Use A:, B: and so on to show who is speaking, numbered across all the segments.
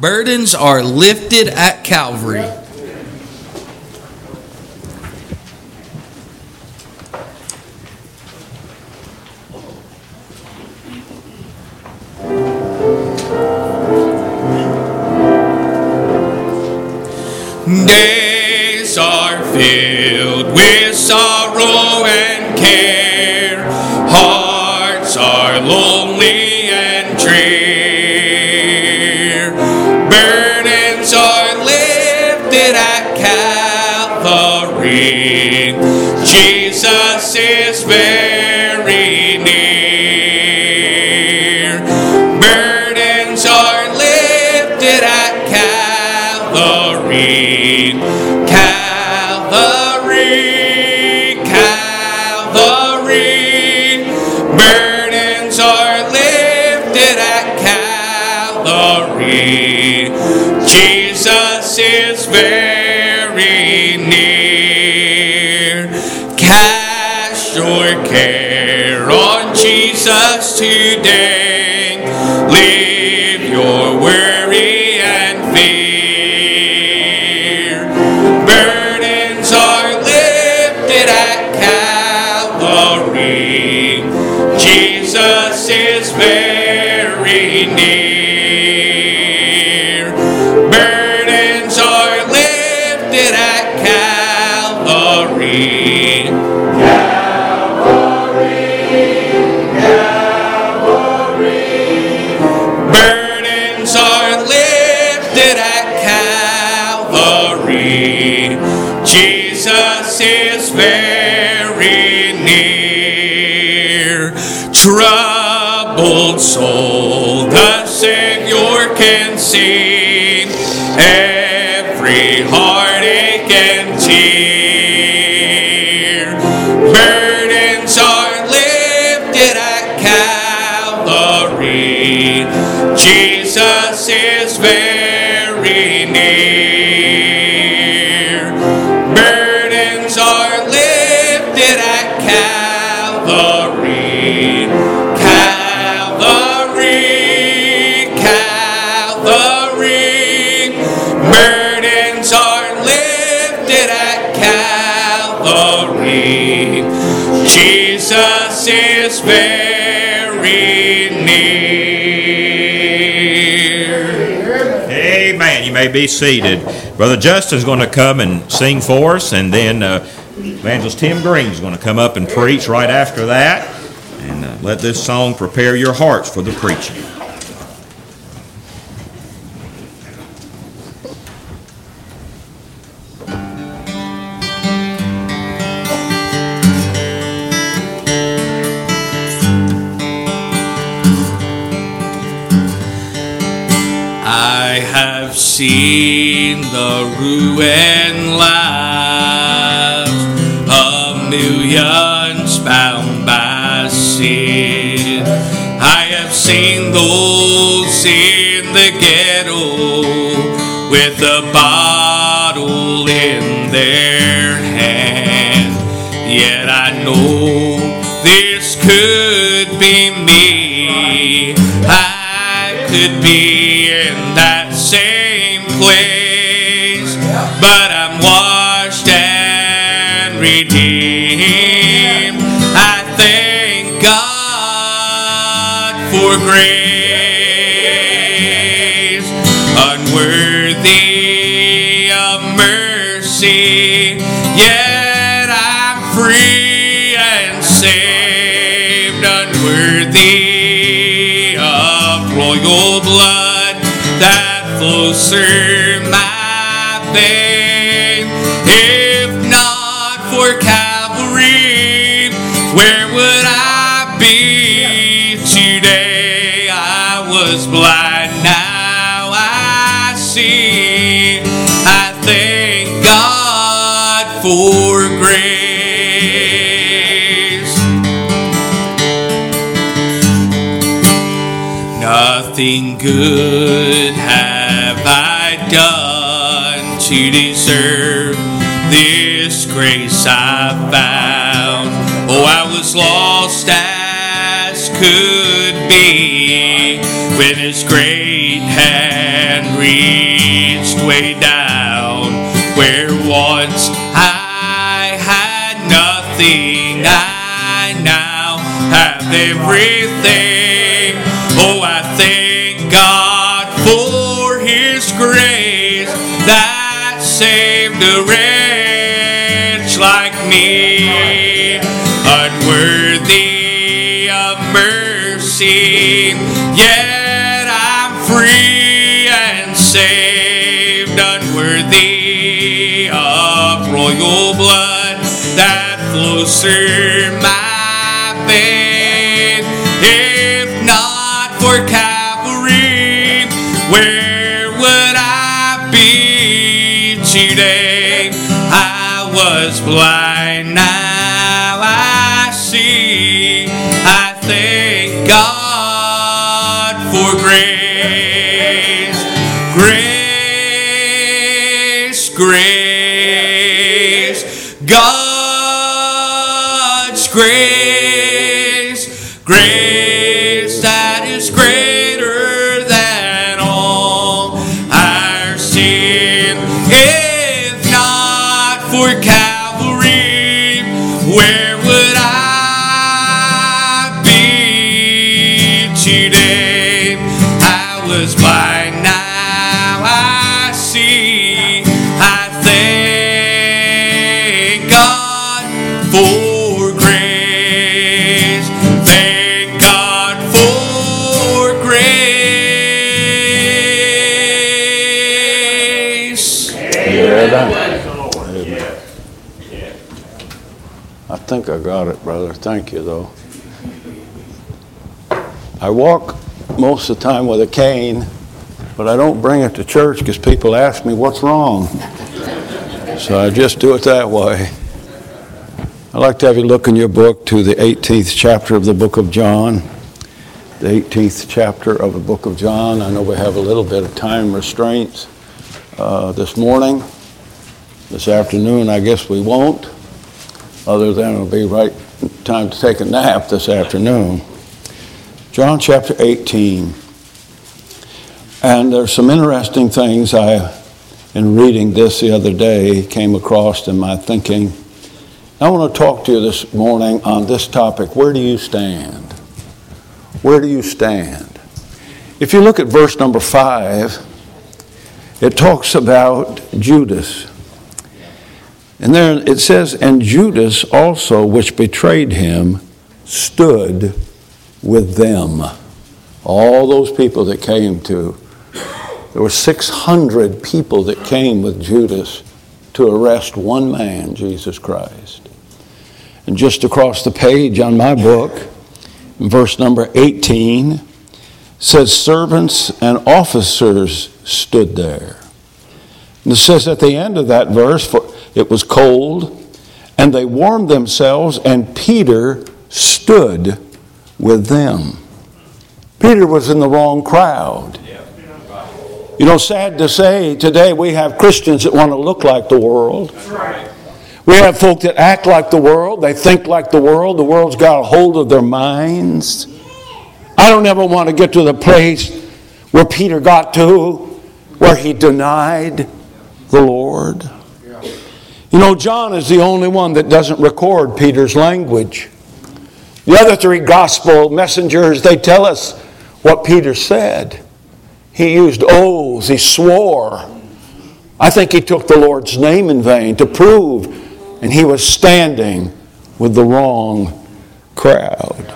A: burdens are lifted at Calvary.
B: Leave your worry very near.
C: Amen. You may be seated. Brother Justin's going to come and sing for us, and then uh, Evangelist Tim Green's going to come up and preach right after that. And uh, let this song prepare your hearts for the preaching.
B: Yet I know this could be me. I could be in that good have I done to deserve this grace I found. Oh, I was lost as could be when His great hand reached way down where once I had nothing. I now have everything. Oh, I thank a wretch like me, unworthy of mercy. Yet I'm free and saved, unworthy of royal blood that flows through grace, God's grace, grace
D: think I got it, brother. Thank you, though. I walk most of the time with a cane, but I don't bring it to church because people ask me what's wrong. So I just do it that way. I'd like to have you look in your book to the 18th chapter of the book of John. The 18th chapter of the book of John. I know we have a little bit of time restraints uh, this morning. This afternoon, I guess we won't other than it'll be right time to take a nap this afternoon. John chapter 18. And there's some interesting things I, in reading this the other day, came across in my thinking. I want to talk to you this morning on this topic. Where do you stand? Where do you stand? If you look at verse number five, it talks about Judas. And there it says, And Judas also, which betrayed him, stood with them. All those people that came to, there were 600 people that came with Judas to arrest one man, Jesus Christ. And just across the page on my book, in verse number 18, says, Servants and officers stood there. And it says at the end of that verse, for it was cold, and they warmed themselves, and Peter stood with them. Peter was in the wrong crowd. You know, sad to say, today we have Christians that want to look like the world. We have folk that act like the world, they think like the world, the world's got a hold of their minds. I don't ever want to get to the place where Peter got to, where he denied the Lord. You know, John is the only one that doesn't record Peter's language. The other three gospel messengers, they tell us what Peter said. He used oaths, he swore. I think he took the Lord's name in vain to prove, and he was standing with the wrong crowd.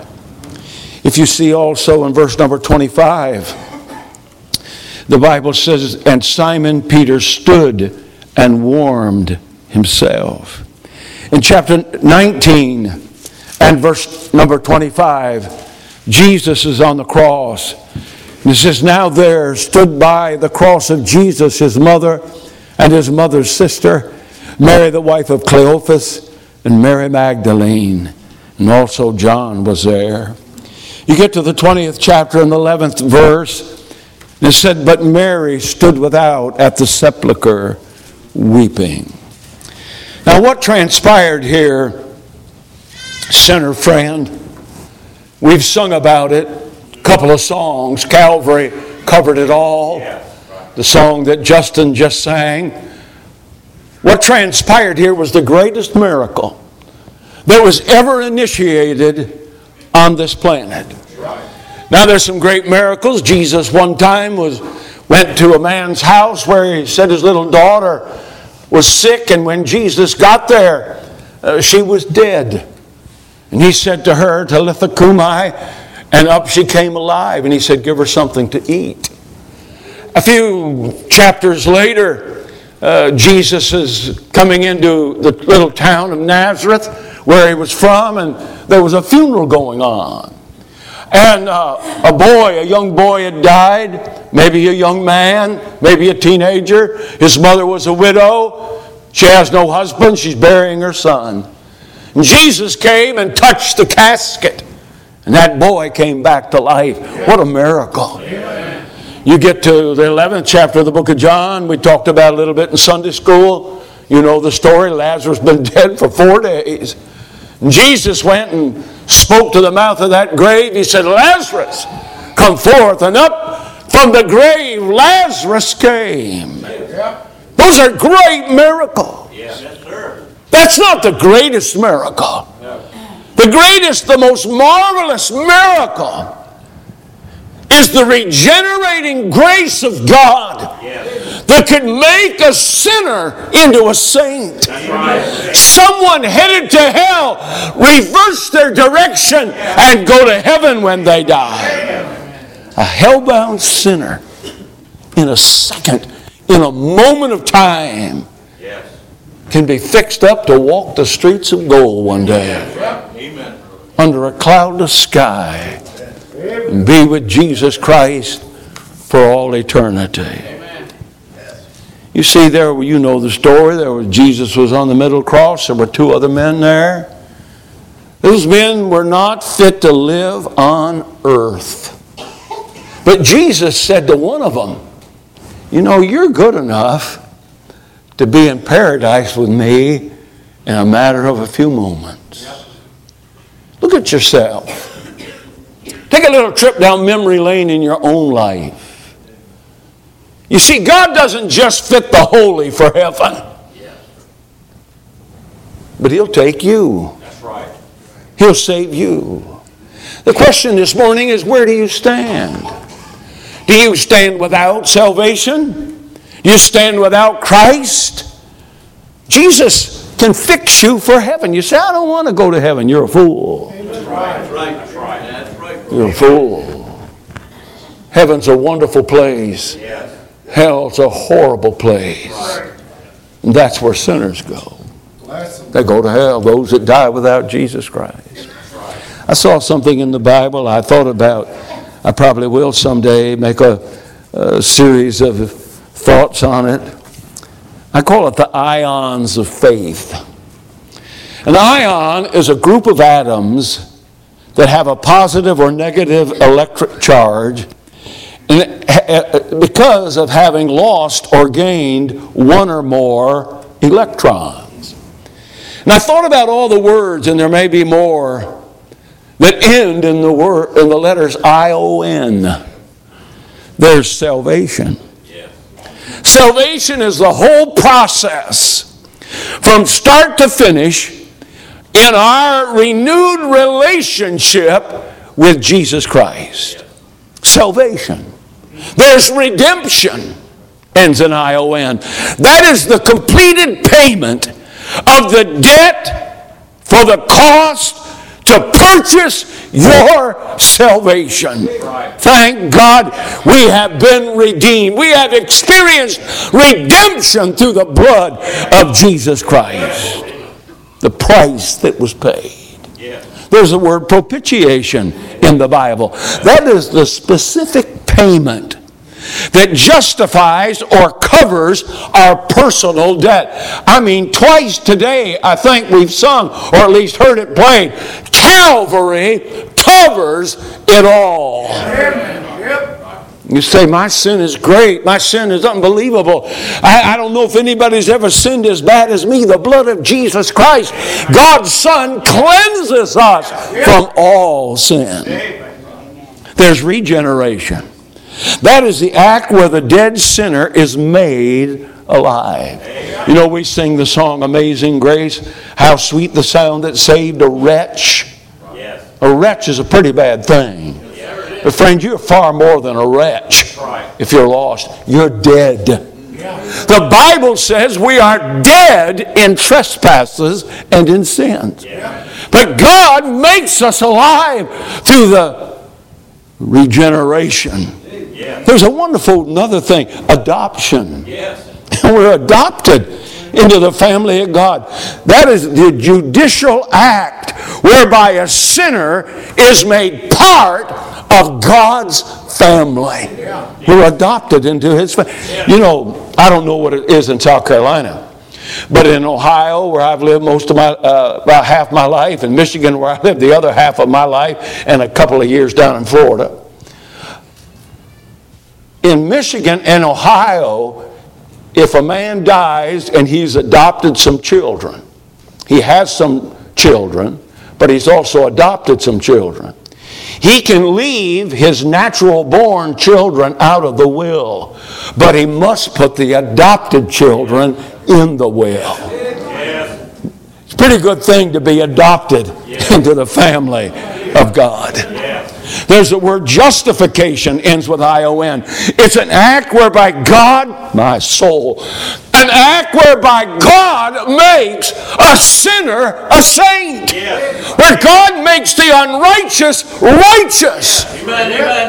D: If you see also in verse number 25, the Bible says, And Simon Peter stood and warmed himself. In chapter 19 and verse number 25, Jesus is on the cross. It says, Now there stood by the cross of Jesus his mother and his mother's sister, Mary, the wife of Cleophas, and Mary Magdalene. And also John was there. You get to the 20th chapter and the 11th verse, it said, But Mary stood without at the sepulchre weeping. Now, what transpired here, sinner friend? We've sung about it, a couple of songs. Calvary covered it all. the song that Justin just sang. What transpired here was the greatest miracle that was ever initiated on this planet. Now there's some great miracles. Jesus one time was went to a man's house where he said his little daughter was sick, and when Jesus got there, uh, she was dead. And he said to her, Talitha Cumi, and up she came alive. And he said, Give her something to eat. A few chapters later, uh, Jesus is coming into the little town of Nazareth where he was from, and there was a funeral going on. And uh, a boy, a young boy had died, maybe a young man, maybe a teenager. His mother was a widow. She has no husband, she's burying her son. And Jesus came and touched the casket, and that boy came back to life. What a miracle. You get to the 11th chapter of the book of John, we talked about a little bit in Sunday school. You know the story Lazarus been dead for four days. And Jesus went and spoke to the mouth of that grave. He said, Lazarus, come forth. And up from the grave, Lazarus came. Those are great miracles. That's not the greatest miracle. The greatest, the most marvelous miracle is the regenerating grace of God that could make a sinner into a saint. Someone headed to hell reverse their direction and go to heaven when they die. A hell-bound sinner in a second, in a moment of time, can be fixed up to walk the streets of gold one day under a cloudless sky and be with Jesus Christ for all eternity. You see, there you know the story. There was Jesus was on the middle cross. There were two other men there. Those men were not fit to live on earth. But Jesus said to one of them, You know, you're good enough to be in paradise with me in a matter of a few moments. Look at yourself. Take a little trip down memory lane in your own life. You see, God doesn't just fit the holy for heaven, but He'll take you.
C: That's right.
D: He'll save you. The question this morning is where do you stand? Do you stand without salvation? Do you stand without Christ? Jesus can fix you for heaven. You say, I don't want to go to heaven. You're a fool.
C: That's right. That's right. That's right. That's right.
D: You're a fool. Heaven's a wonderful place.
C: Yes.
D: Hell's a horrible place. And that's where sinners go. They go to hell, those that die without Jesus Christ. I saw something in the Bible I thought about. I probably will someday make a, a series of thoughts on it. I call it the ions of faith. An ion is a group of atoms that have a positive or negative electric charge Eh, eh, because of having lost or gained one or more electrons. And I thought about all the words, and there may be more, that end in the word in the letters I O N. There's salvation. Salvation is the whole process from start to finish in our renewed relationship with Jesus Christ. Salvation. There's redemption, ends in I O N. That is the completed payment of the debt for the cost to purchase your salvation. Thank God we have been redeemed. We have experienced redemption through the blood of Jesus Christ. The price that was paid. There's the word propitiation in the Bible. That is the specific payment that justifies or covers our personal debt. I mean, twice today, I think we've sung, or at least heard it played. Calvary covers it all. You say, My sin is great. My sin is unbelievable. I, I don't know if anybody's ever sinned as bad as me. The blood of Jesus Christ, God's Son, cleanses us from all sin. There's regeneration. That is the act where the dead sinner is made alive. You know, we sing the song Amazing Grace, how sweet the sound that saved a wretch. A wretch is a pretty bad thing. But, friend, you're far more than a wretch if you're lost. You're dead. The Bible says we are dead in trespasses and in sins. But God makes us alive through the regeneration. There's a wonderful another thing adoption. We're adopted into the family of God. That is the judicial act whereby a sinner is made part of God's family. We're adopted into his family. You know, I don't know what it is in South Carolina. But in Ohio, where I've lived most of my, uh, about half my life, in Michigan, where I lived the other half of my life, and a couple of years down in Florida, in Michigan and Ohio, if a man dies and he's adopted some children, he has some children, but he's also adopted some children. He can leave his natural born children out of the will, but he must put the adopted children in the will. It's a pretty good thing to be adopted into the family of God. There's the word justification ends with I-O-N. It's an act whereby God, my soul, an act whereby God makes a sinner a saint. Where God makes the unrighteous righteous.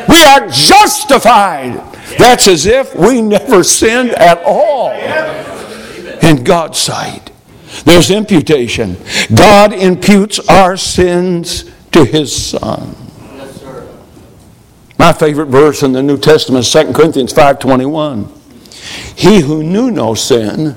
D: We are justified. That's as if we never sinned at all in God's sight. There's imputation. God imputes our sins to his Son. My favorite verse in the New Testament is 2 Corinthians 5.21. He who knew no sin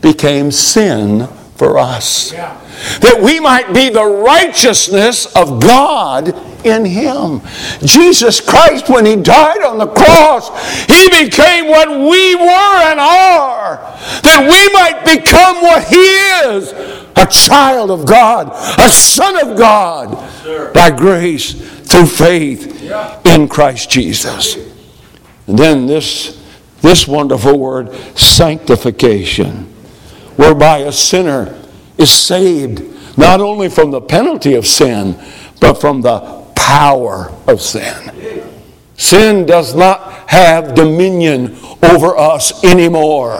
D: became sin for us. That we might be the righteousness of God in him. Jesus Christ, when he died on the cross, he became what we were and are. That we might become what he is a child of God, a son of God, by grace through faith in Christ Jesus. And then this, this wonderful word, sanctification, whereby a sinner is saved not only from the penalty of sin, but from the power of sin. Sin does not have dominion over us anymore.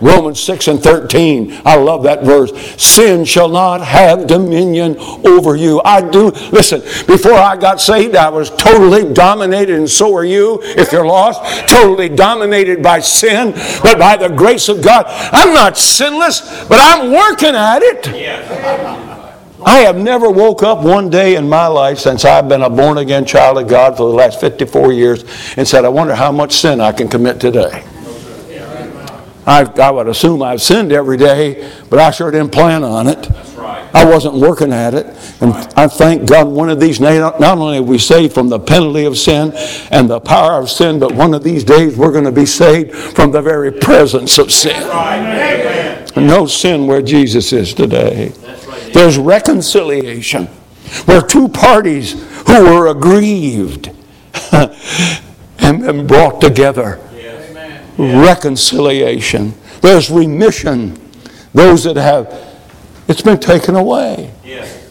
D: Romans 6 and 13. I love that verse. Sin shall not have dominion over you. I do. Listen, before I got saved, I was totally dominated, and so are you if you're lost. Totally dominated by sin, but by the grace of God. I'm not sinless, but I'm working at it. I have never woke up one day in my life since I've been a born again child of God for the last 54 years and said, I wonder how much sin I can commit today. I, I would assume I've sinned every day, but I sure didn't plan on it. I wasn't working at it. And I thank God one of these days, not only are we saved from the penalty of sin and the power of sin, but one of these days we're going to be saved from the very presence of sin. No sin where Jesus is today. There's reconciliation where two parties who were aggrieved and been brought together. Reconciliation. There's remission. Those that have, it's been taken away. Yes.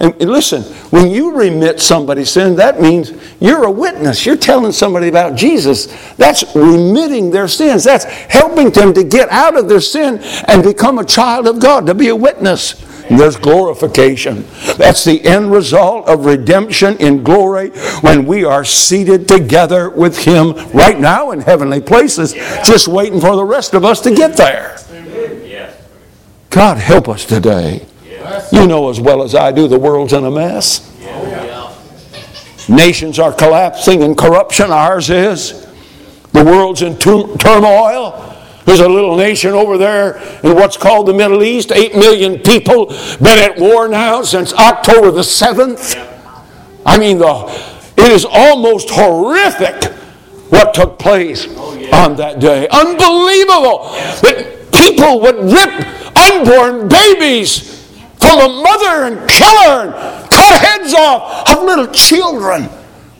D: And listen, when you remit somebody's sin, that means you're a witness. You're telling somebody about Jesus. That's remitting their sins. That's helping them to get out of their sin and become a child of God, to be a witness. And there's glorification. That's the end result of redemption in glory when we are seated together with Him right now in heavenly places, just waiting for the rest of us to get there. God help us today. You know as well as I do, the world's in a mess. Nations are collapsing in corruption, ours is. The world's in turmoil. There's a little nation over there in what's called the Middle East, 8 million people, been at war now since October the 7th. I mean, the, it is almost horrific what took place on that day. Unbelievable that people would rip unborn babies from a mother and kill her and cut heads off of little children.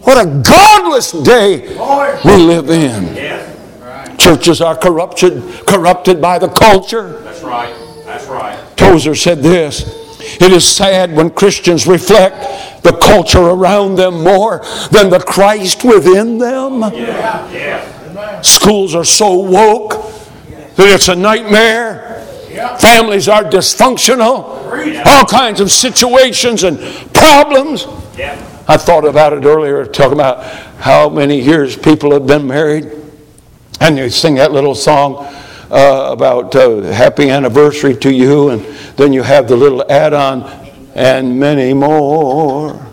D: What a godless day we live in. Churches are corrupted, corrupted by the culture.
C: That's right. That's right.
D: Tozer said this It is sad when Christians reflect the culture around them more than the Christ within them. Yeah. Yeah. Schools are so woke that it's a nightmare. Yeah. Families are dysfunctional. All kinds of situations and problems. I thought about it earlier, talking about how many years people have been married. And you sing that little song uh, about uh, happy anniversary to you, and then you have the little add on, and many more.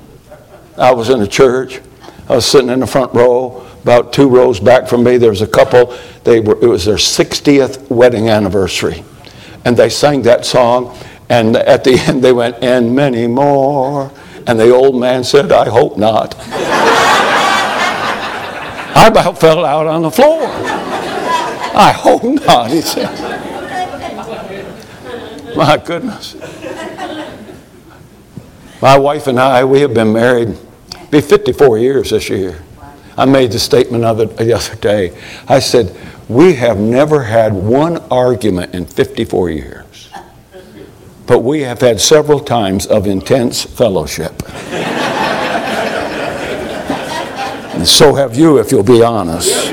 D: I was in a church. I was sitting in the front row, about two rows back from me. There was a couple. They were, it was their 60th wedding anniversary. And they sang that song, and at the end they went, and many more. And the old man said, I hope not. I about fell out on the floor. I hope not, he said. My goodness. My wife and I, we have been married, be 54 years this year. I made the statement of it the other day. I said, We have never had one argument in 54 years, but we have had several times of intense fellowship. And so have you, if you'll be honest.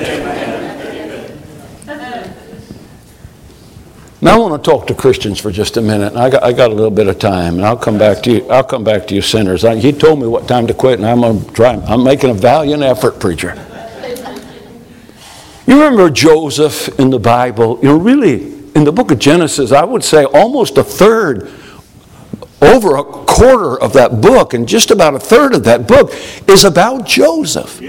D: Now I want to talk to Christians for just a minute. I got, I got a little bit of time, and I'll come back to you. I'll come back to you, sinners. I, he told me what time to quit, and I'm going to try. I'm making a valiant effort, preacher. You remember Joseph in the Bible? You know, really, in the book of Genesis, I would say almost a third, over a quarter of that book, and just about a third of that book is about Joseph.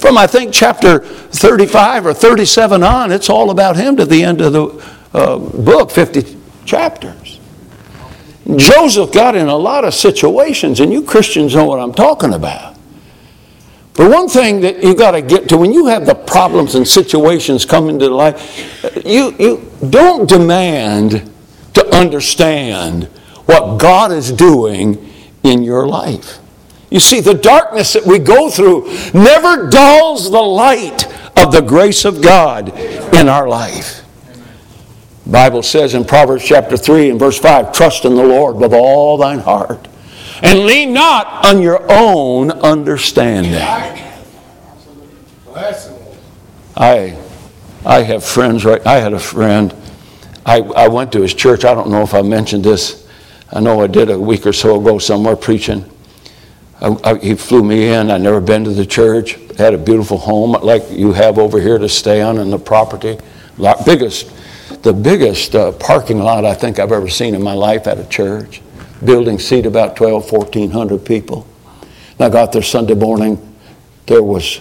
D: From I think chapter 35 or 37 on, it's all about him to the end of the uh, book, 50 chapters. Joseph got in a lot of situations, and you Christians know what I'm talking about. But one thing that you got to get to when you have the problems and situations come into life, you, you don't demand to understand what God is doing in your life. You see, the darkness that we go through never dulls the light of the grace of God in our life. Bible says in Proverbs chapter 3 and verse 5, trust in the Lord with all thine heart and lean not on your own understanding. I, I have friends, right? I had a friend. I, I went to his church. I don't know if I mentioned this. I know I did a week or so ago somewhere preaching. I, I, he flew me in. I'd never been to the church. Had a beautiful home like you have over here to stay on in the property. Biggest the biggest uh, parking lot I think I've ever seen in my life at a church. Building seat about 12, 1400 people. And I got there Sunday morning. There was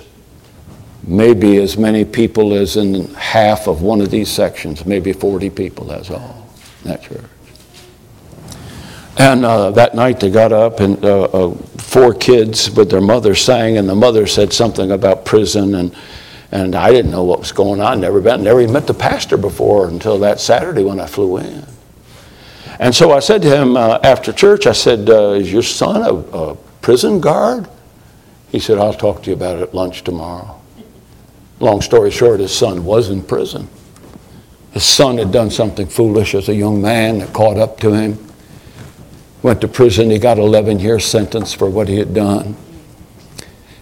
D: maybe as many people as in half of one of these sections, maybe 40 people, that's all, in that church. And uh, that night they got up and uh, uh, four kids with their mother sang, and the mother said something about prison and and I didn't know what was going on. Never been, never even met the pastor before until that Saturday when I flew in. And so I said to him uh, after church, I said, uh, Is your son a, a prison guard? He said, I'll talk to you about it at lunch tomorrow. Long story short, his son was in prison. His son had done something foolish as a young man that caught up to him. Went to prison. He got 11 year sentence for what he had done.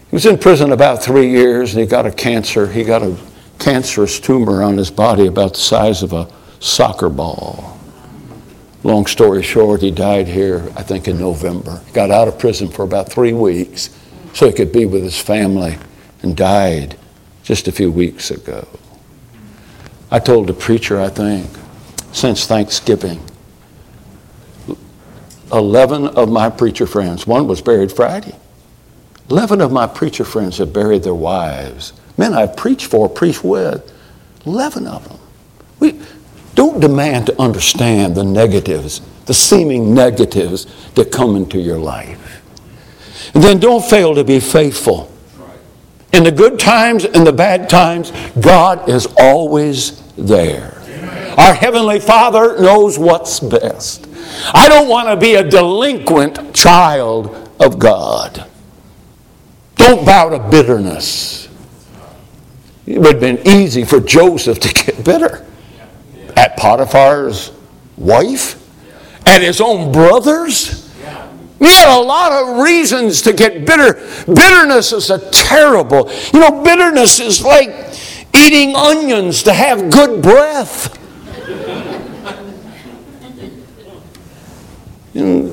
D: He was in prison about three years and he got a cancer. He got a cancerous tumor on his body about the size of a soccer ball. Long story short, he died here, I think, in November. He got out of prison for about three weeks so he could be with his family and died just a few weeks ago. I told the preacher, I think, since Thanksgiving, 11 of my preacher friends, one was buried Friday, 11 of my preacher friends have buried their wives. Men I've preached for, preached with. 11 of them. We don't demand to understand the negatives, the seeming negatives that come into your life. And then don't fail to be faithful. In the good times and the bad times, God is always there. Our Heavenly Father knows what's best. I don't want to be a delinquent child of God. Don't bow to bitterness. It would have been easy for Joseph to get bitter at Potiphar's wife, at his own brothers. He had a lot of reasons to get bitter. Bitterness is a terrible, you know, bitterness is like eating onions to have good breath.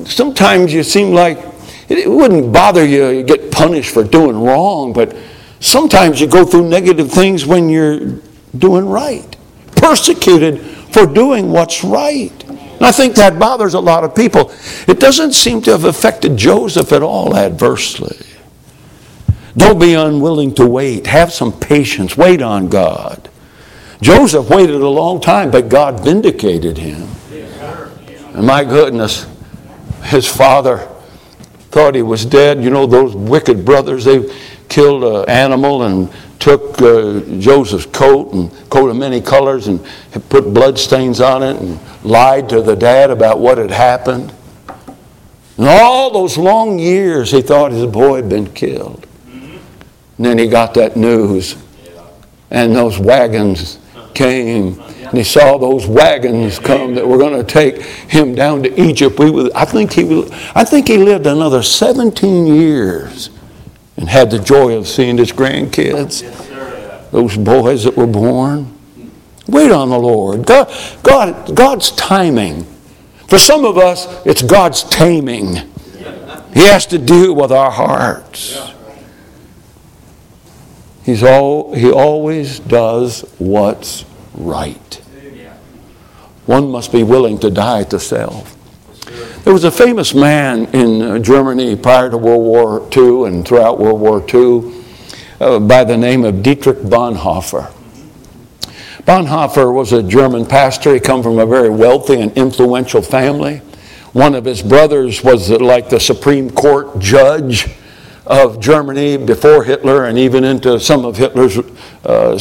D: Sometimes you seem like it wouldn't bother you to get punished for doing wrong, but sometimes you go through negative things when you're doing right, persecuted for doing what's right. And I think that bothers a lot of people. It doesn't seem to have affected Joseph at all adversely. Don't be unwilling to wait. Have some patience. Wait on God. Joseph waited a long time, but God vindicated him. And my goodness, his father thought he was dead. You know, those wicked brothers, they killed an animal and took uh, Joseph's coat and coat of many colors and put blood stains on it and lied to the dad about what had happened. And all those long years he thought his boy had been killed. And then he got that news. And those wagons came. And he saw those wagons come that were going to take him down to Egypt. We was, I, think he, I think he lived another 17 years and had the joy of seeing his grandkids, those boys that were born. Wait on the Lord. God, God, God's timing. For some of us, it's God's taming. He has to deal with our hearts. He's all, he always does what's right. One must be willing to die to self. There was a famous man in uh, Germany prior to World War II and throughout World War II uh, by the name of Dietrich Bonhoeffer. Bonhoeffer was a German pastor. He come from a very wealthy and influential family. One of his brothers was like the Supreme Court judge of Germany before Hitler and even into some of Hitler's uh,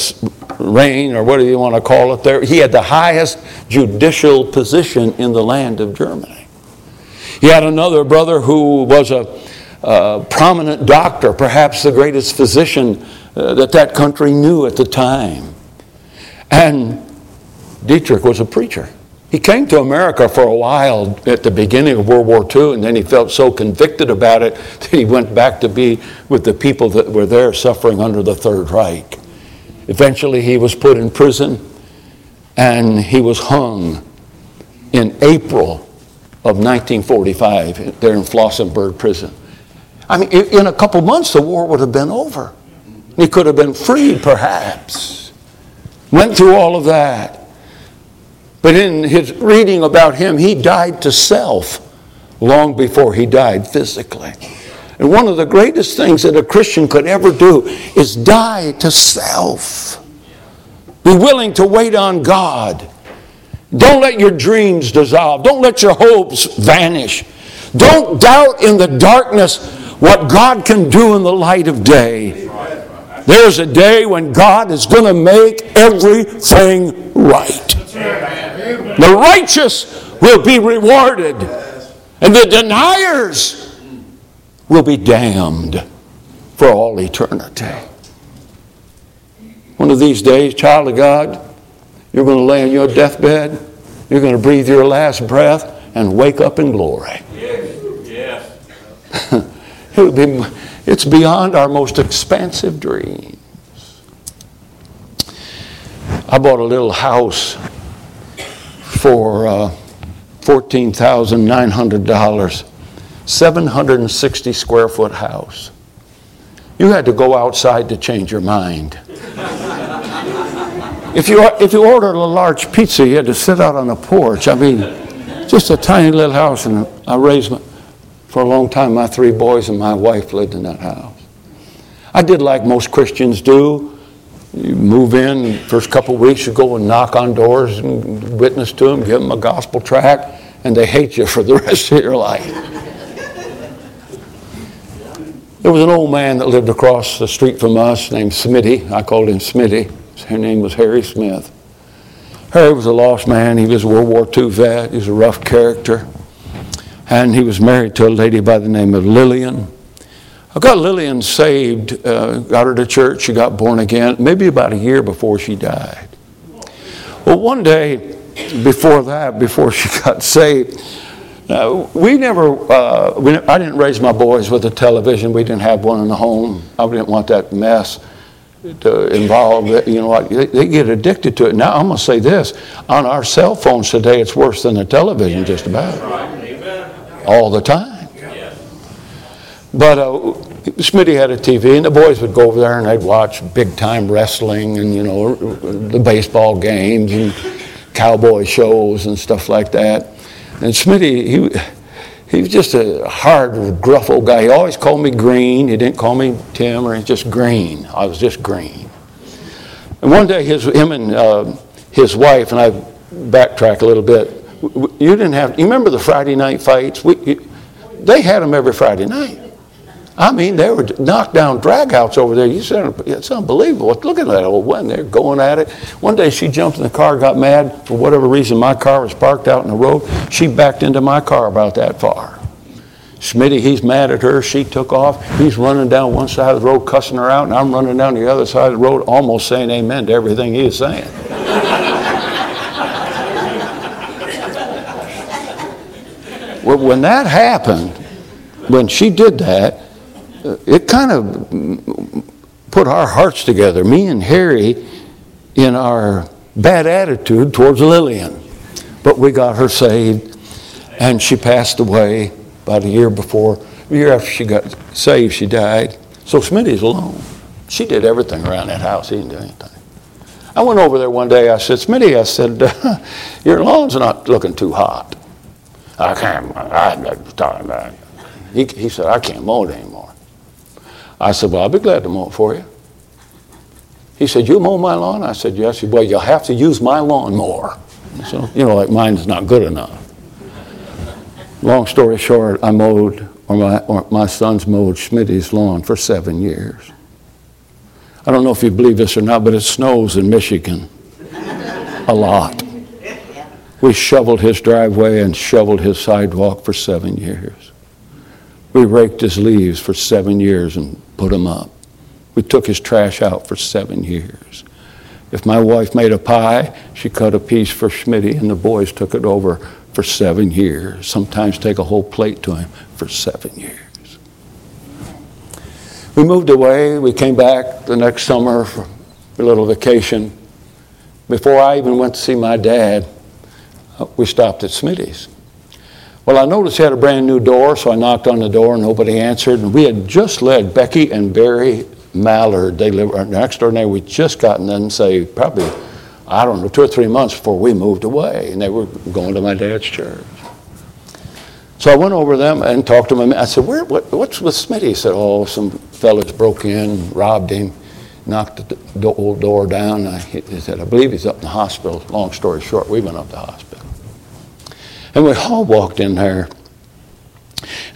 D: reign, or whatever you want to call it there. He had the highest judicial position in the land of Germany. He had another brother who was a, a prominent doctor, perhaps the greatest physician uh, that that country knew at the time. And Dietrich was a preacher. He came to America for a while at the beginning of World War II, and then he felt so convicted about it that he went back to be with the people that were there suffering under the Third Reich. Eventually, he was put in prison and he was hung in April of 1945 there in Flossenburg prison. I mean, in a couple months, the war would have been over. He could have been freed, perhaps. Went through all of that. But in his reading about him, he died to self long before he died physically. And one of the greatest things that a Christian could ever do is die to self. Be willing to wait on God. Don't let your dreams dissolve. Don't let your hopes vanish. Don't doubt in the darkness what God can do in the light of day. There's a day when God is going to make everything right. The righteous will be rewarded, and the deniers will be damned for all eternity. One of these days, child of God, you're going to lay on your deathbed, you're going to breathe your last breath, and wake up in glory. Yes. it be, it's beyond our most expansive dreams. I bought a little house for uh, $14,900, 760 square foot house. You had to go outside to change your mind. if, you, if you ordered a large pizza, you had to sit out on the porch. I mean, just a tiny little house, and I raised my, for a long time, my three boys and my wife lived in that house. I did like most Christians do. You move in, first couple weeks, you go and knock on doors and witness to them, give them a gospel tract, and they hate you for the rest of your life. There was an old man that lived across the street from us named Smitty. I called him Smitty. His name was Harry Smith. Harry was a lost man. He was a World War II vet. He was a rough character. And he was married to a lady by the name of Lillian. I got Lillian saved, uh, got her to church, she got born again, maybe about a year before she died. Well, one day before that, before she got saved, uh, we never, uh, we, I didn't raise my boys with a television. We didn't have one in the home. I didn't want that mess to involve, you know, like, they, they get addicted to it. Now, I'm going to say this on our cell phones today, it's worse than the television, just about. All the time. But uh, Smitty had a TV, and the boys would go over there and they'd watch big time wrestling and, you know, the baseball games and cowboy shows and stuff like that. And Smitty, he, he was just a hard, gruff old guy. He always called me Green. He didn't call me Tim or just Green. I was just Green. And one day, his, him and uh, his wife, and I backtrack a little bit, you didn't have, you remember the Friday night fights? We, they had them every Friday night. I mean, they were knockdown dragouts over there. You said it's unbelievable. Look at that old one. They're going at it. One day she jumped in the car, got mad for whatever reason. My car was parked out in the road. She backed into my car about that far. Smitty, he's mad at her. She took off. He's running down one side of the road, cussing her out, and I'm running down the other side of the road, almost saying amen to everything he is saying. Well, when that happened, when she did that, uh, it kind of put our hearts together, me and Harry, in our bad attitude towards Lillian. But we got her saved, and she passed away about a year before, a year after she got saved, she died. So Smitty's alone. She did everything around that house. He didn't do anything. I went over there one day. I said, Smitty, I said, your lawn's not looking too hot. I can't, I, he, he said, I can't mow it anymore. I said, Well, I'll be glad to mow it for you. He said, You mow my lawn? I said, Yes. Well, you'll have to use my lawn more. So, you know, like mine's not good enough. Long story short, I mowed, or my, or my son's mowed Schmidt's lawn for seven years. I don't know if you believe this or not, but it snows in Michigan a lot. We shoveled his driveway and shoveled his sidewalk for seven years. We raked his leaves for seven years and put them up. We took his trash out for seven years. If my wife made a pie, she cut a piece for Schmitty, and the boys took it over for seven years. Sometimes take a whole plate to him for seven years. We moved away. We came back the next summer for a little vacation. Before I even went to see my dad, Uh, we stopped at Smitty's. Well, I noticed he had a brand new door, so I knocked on the door and nobody answered. And we had just led Becky and Barry Mallard. They live next door neighbor. We just gotten them say probably, I don't know, two or three months before we moved away, and they were going to my dad's church. So I went over them and talked to them. I said, Where, what, "What's with Smitty?" He said, "Oh, some fellas broke in, robbed him, knocked the old door down." I, he said, "I believe he's up in the hospital." Long story short, we went up to the hospital. And we all walked in there.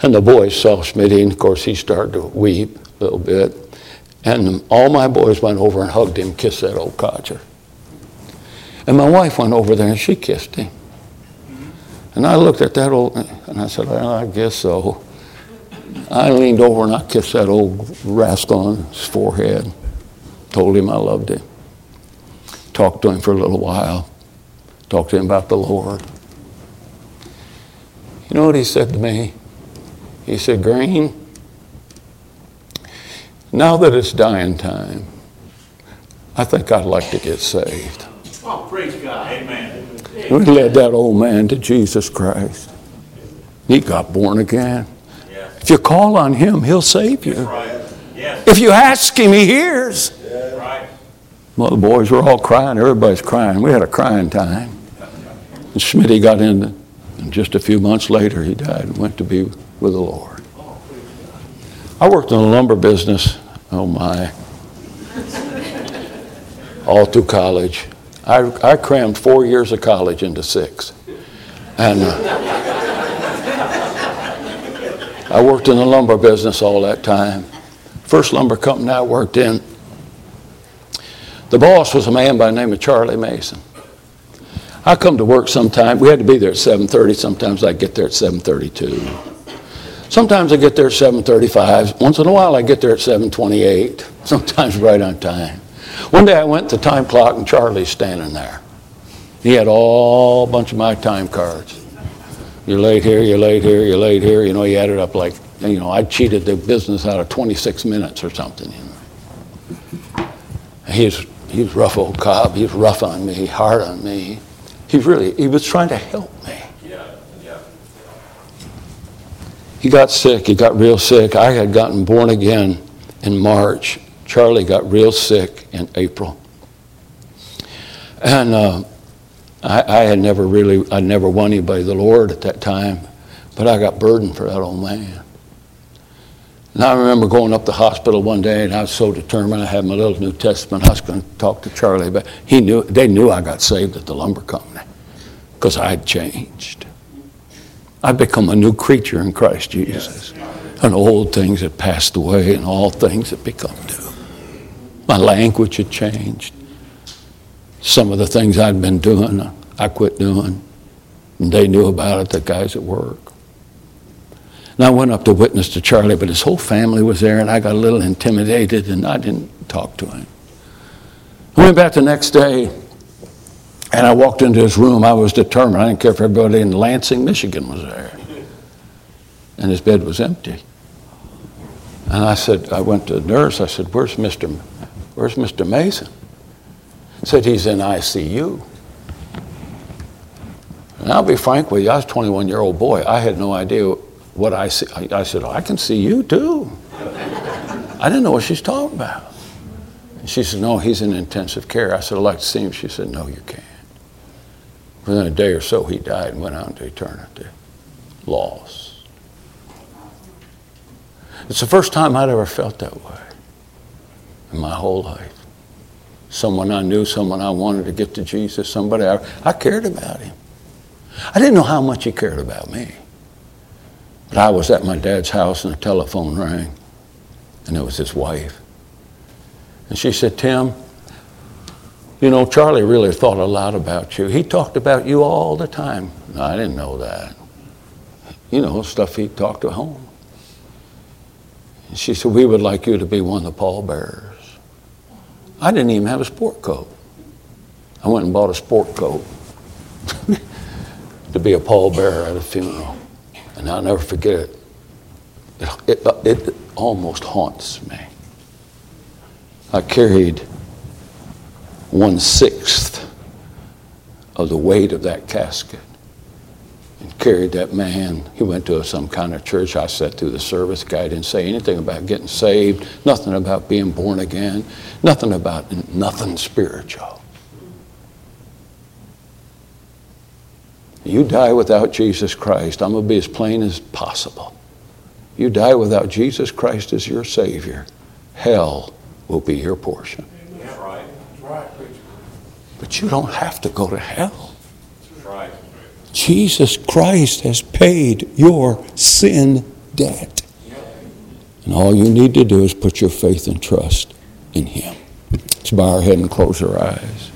D: And the boys saw Smitty, and of course he started to weep a little bit. And all my boys went over and hugged him, kissed that old codger. And my wife went over there and she kissed him. And I looked at that old, and I said, well, I guess so. I leaned over and I kissed that old rascal on his forehead, told him I loved him, talked to him for a little while, talked to him about the Lord. You know what he said to me? He said, Green, now that it's dying time, I think I'd like to get saved.
E: Oh, praise God. Amen.
D: We led that old man to Jesus Christ. He got born again.
E: Yes.
D: If you call on him, he'll save you.
E: Right. Yes.
D: If you ask him, he hears.
E: Right.
D: Well, the boys were all crying. Everybody's crying. We had a crying time. And Smitty got in and just a few months later, he died and went to be with the Lord. I worked in the lumber business, oh my, all through college. I, I crammed four years of college into six. And uh, I worked in the lumber business all that time. First lumber company I worked in, the boss was a man by the name of Charlie Mason. I come to work sometime. We had to be there at 7:30. Sometimes I get there at 7:32. Sometimes I get there at 7:35. Once in a while, I get there at 7:28. Sometimes right on time. One day I went to time clock and Charlie's standing there. He had all a bunch of my time cards. You're late here. You're late here. You're late here. You know, he added up like you know I cheated the business out of 26 minutes or something. You know. He's he's rough old Cobb. He's rough on me, hard on me. He's really he was trying to help me. Yeah, yeah. He got sick. He got real sick. I had gotten born again in March. Charlie got real sick in April. And uh, I, I, had never really, I never won anybody the Lord at that time, but I got burdened for that old man. And I remember going up the hospital one day, and I was so determined. I had my little New Testament. I was going to talk to Charlie, but he knew they knew I got saved at the lumber company because I had changed. I've become a new creature in Christ Jesus. And old things had passed away, and all things had become new. My language had changed. Some of the things I'd been doing, I quit doing. And they knew about it, the guys at work. And I went up to witness to Charlie, but his whole family was there, and I got a little intimidated, and I didn't talk to him. I went back the next day, and I walked into his room. I was determined. I didn't care if everybody in Lansing, Michigan was there. And his bed was empty. And I said, I went to the nurse. I said, Where's Mr. Where's Mr. Mason? said he's in ICU. And I'll be frank with you, I was a 21 year old boy. I had no idea what I see. I, I said, oh, I can see you too. I didn't know what she's talking about. And she said, No, he's in intensive care. I said, I'd like to see him. She said, No, you can't. Within a day or so, he died and went out into eternity. Lost. It's the first time I'd ever felt that way in my whole life. Someone I knew, someone I wanted to get to Jesus, somebody I, I cared about him. I didn't know how much he cared about me. But I was at my dad's house and the telephone rang, and it was his wife. And she said, Tim, you know, Charlie really thought a lot about you. He talked about you all the time. No, I didn't know that. You know, stuff he talked at home. And she said, We would like you to be one of the pallbearers. I didn't even have a sport coat. I went and bought a sport coat to be a pallbearer at a funeral. And I'll never forget it. It, it, it almost haunts me. I carried one sixth of the weight of that casket and carried that man. He went to some kind of church. I sat through the service. Guy didn't say anything about getting saved, nothing about being born again, nothing about nothing spiritual. You die without Jesus Christ, I'm going to be as plain as possible. You die without Jesus Christ as your Savior, hell will be your portion. But you don't have to go to hell. Jesus Christ has paid your sin debt. And all you need to do is put your faith and trust in Him. Let's bow our head and close our eyes.